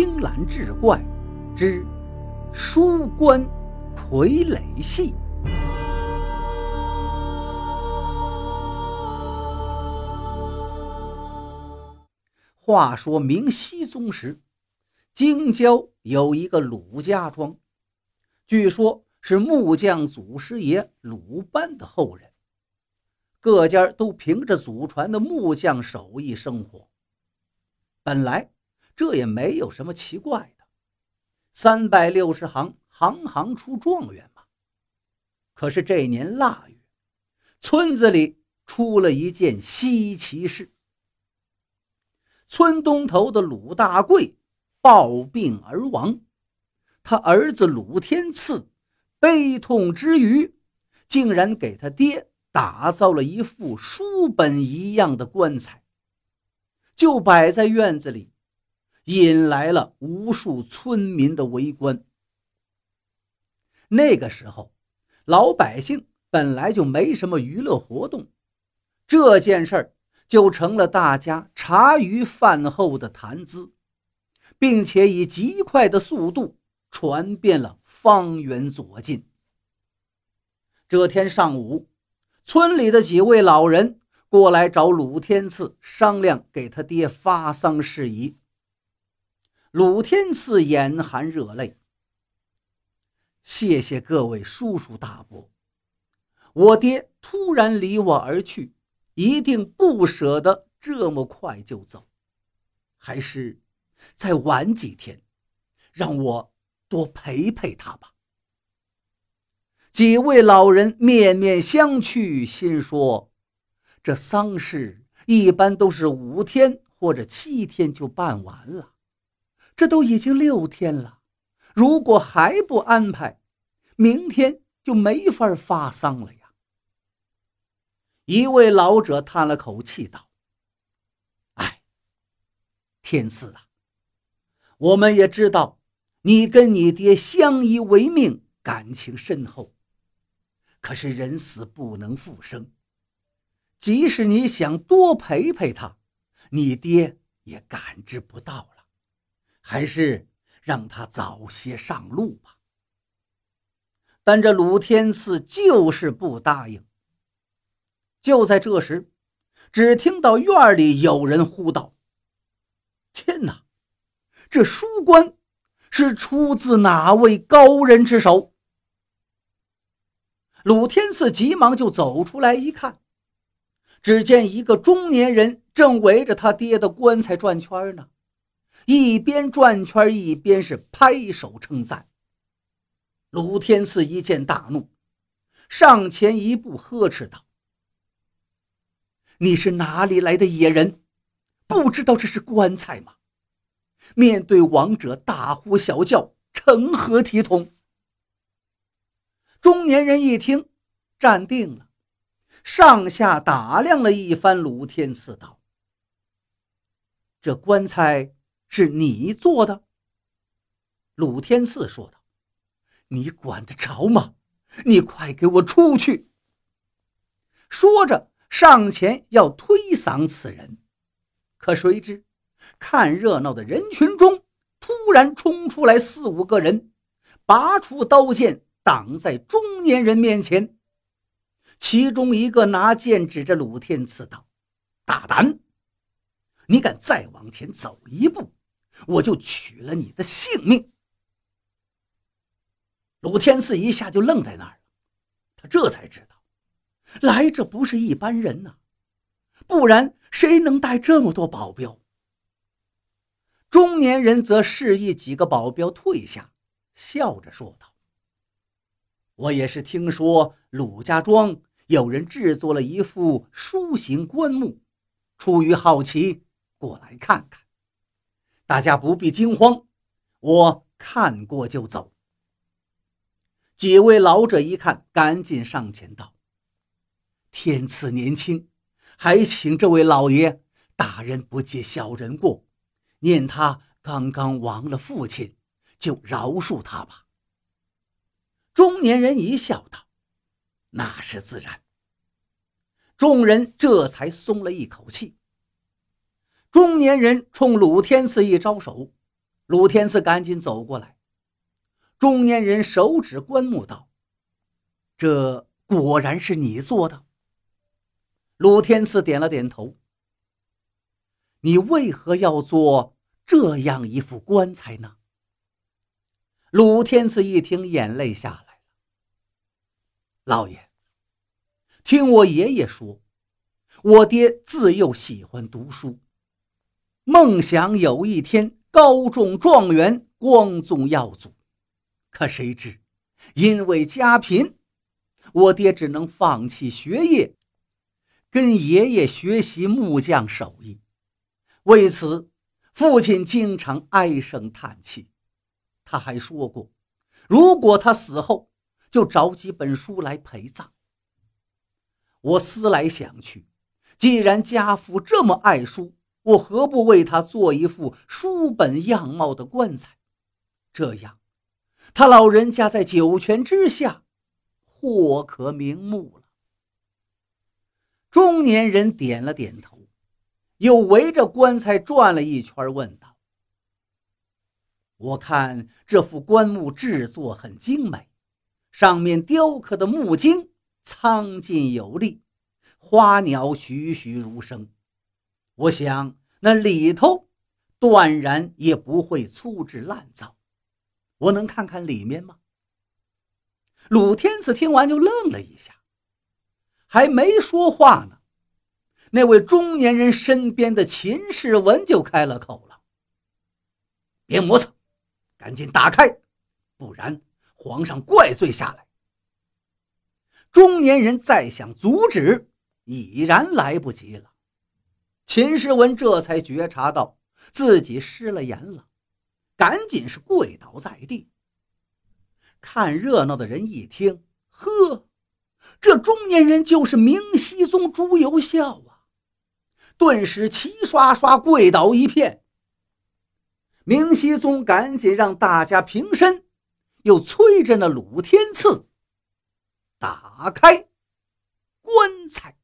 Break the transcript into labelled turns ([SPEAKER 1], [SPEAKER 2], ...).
[SPEAKER 1] 青蓝志怪之书关傀儡戏。话说明熹宗时，京郊有一个鲁家庄，据说是木匠祖师爷鲁班的后人，各家都凭着祖传的木匠手艺生活。本来这也没有什么奇怪的，三百六十行，行行出状元嘛。可是这年腊月，村子里出了一件稀奇事。村东头的鲁大贵暴病而亡，他儿子鲁天赐悲痛之余，竟然给他爹打造了一副书本一样的棺材，就摆在院子里，引来了无数村民的围观。那个时候，老百姓本来就没什么娱乐活动，这件事儿。就成了大家茶余饭后的谈资，并且以极快的速度传遍了方圆左近。这天上午，村里的几位老人过来找鲁天赐商量给他爹发丧事宜。鲁天赐眼含热泪：“谢谢各位叔叔大伯，我爹突然离我而去。”一定不舍得这么快就走，还是再晚几天，让我多陪陪他吧。几位老人面面相觑，心说：这丧事一般都是五天或者七天就办完了，这都已经六天了，如果还不安排，明天就没法发丧了呀。一位老者叹了口气道：“哎，天赐啊，我们也知道你跟你爹相依为命，感情深厚。可是人死不能复生，即使你想多陪陪他，你爹也感知不到了。还是让他早些上路吧。”但这鲁天赐就是不答应。就在这时，只听到院里有人呼道：“天哪！这书棺是出自哪位高人之手？”鲁天赐急忙就走出来一看，只见一个中年人正围着他爹的棺材转圈呢，一边转圈一边是拍手称赞。鲁天赐一见大怒，上前一步呵斥道。你是哪里来的野人？不知道这是棺材吗？面对亡者大呼小叫，成何体统？中年人一听，站定了，上下打量了一番鲁天赐，道：“这棺材是你做的？”鲁天赐说道：“你管得着吗？你快给我出去！”说着。上前要推搡此人，可谁知看热闹的人群中突然冲出来四五个人，拔出刀剑挡在中年人面前。其中一个拿剑指着鲁天赐道：“大胆！你敢再往前走一步，我就取了你的性命！”鲁天赐一下就愣在那儿了，他这才知道。来者不是一般人呐，不然谁能带这么多保镖？中年人则示意几个保镖退下，笑着说道：“我也是听说鲁家庄有人制作了一副书形棺木，出于好奇过来看看。大家不必惊慌，我看过就走。”几位老者一看，赶紧上前道。天赐年轻，还请这位老爷大人不计小人过，念他刚刚亡了父亲，就饶恕他吧。中年人一笑道：“那是自然。”众人这才松了一口气。中年人冲鲁天赐一招手，鲁天赐赶紧走过来，中年人手指棺木道：“这果然是你做的。”鲁天赐点了点头。你为何要做这样一副棺材呢？鲁天赐一听，眼泪下来了。老爷，听我爷爷说，我爹自幼喜欢读书，梦想有一天高中状元，光宗耀祖。可谁知，因为家贫，我爹只能放弃学业。跟爷爷学习木匠手艺，为此，父亲经常唉声叹气。他还说过，如果他死后，就找几本书来陪葬。我思来想去，既然家父这么爱书，我何不为他做一副书本样貌的棺材？这样，他老人家在九泉之下，或可瞑目了。中年人点了点头，又围着棺材转了一圈，问道：“我看这副棺木制作很精美，上面雕刻的木精苍劲有力，花鸟栩栩如生。我想那里头断然也不会粗制滥造。我能看看里面吗？”鲁天赐听完就愣了一下。还没说话呢，那位中年人身边的秦世文就开了口了：“别磨蹭，赶紧打开，不然皇上怪罪下来。”中年人再想阻止，已然来不及了。秦世文这才觉察到自己失了言了，赶紧是跪倒在地。看热闹的人一听，呵。这中年人就是明熹宗朱由校啊！顿时齐刷刷跪倒一片。明熹宗赶紧让大家平身，又催着那鲁天赐打开棺材。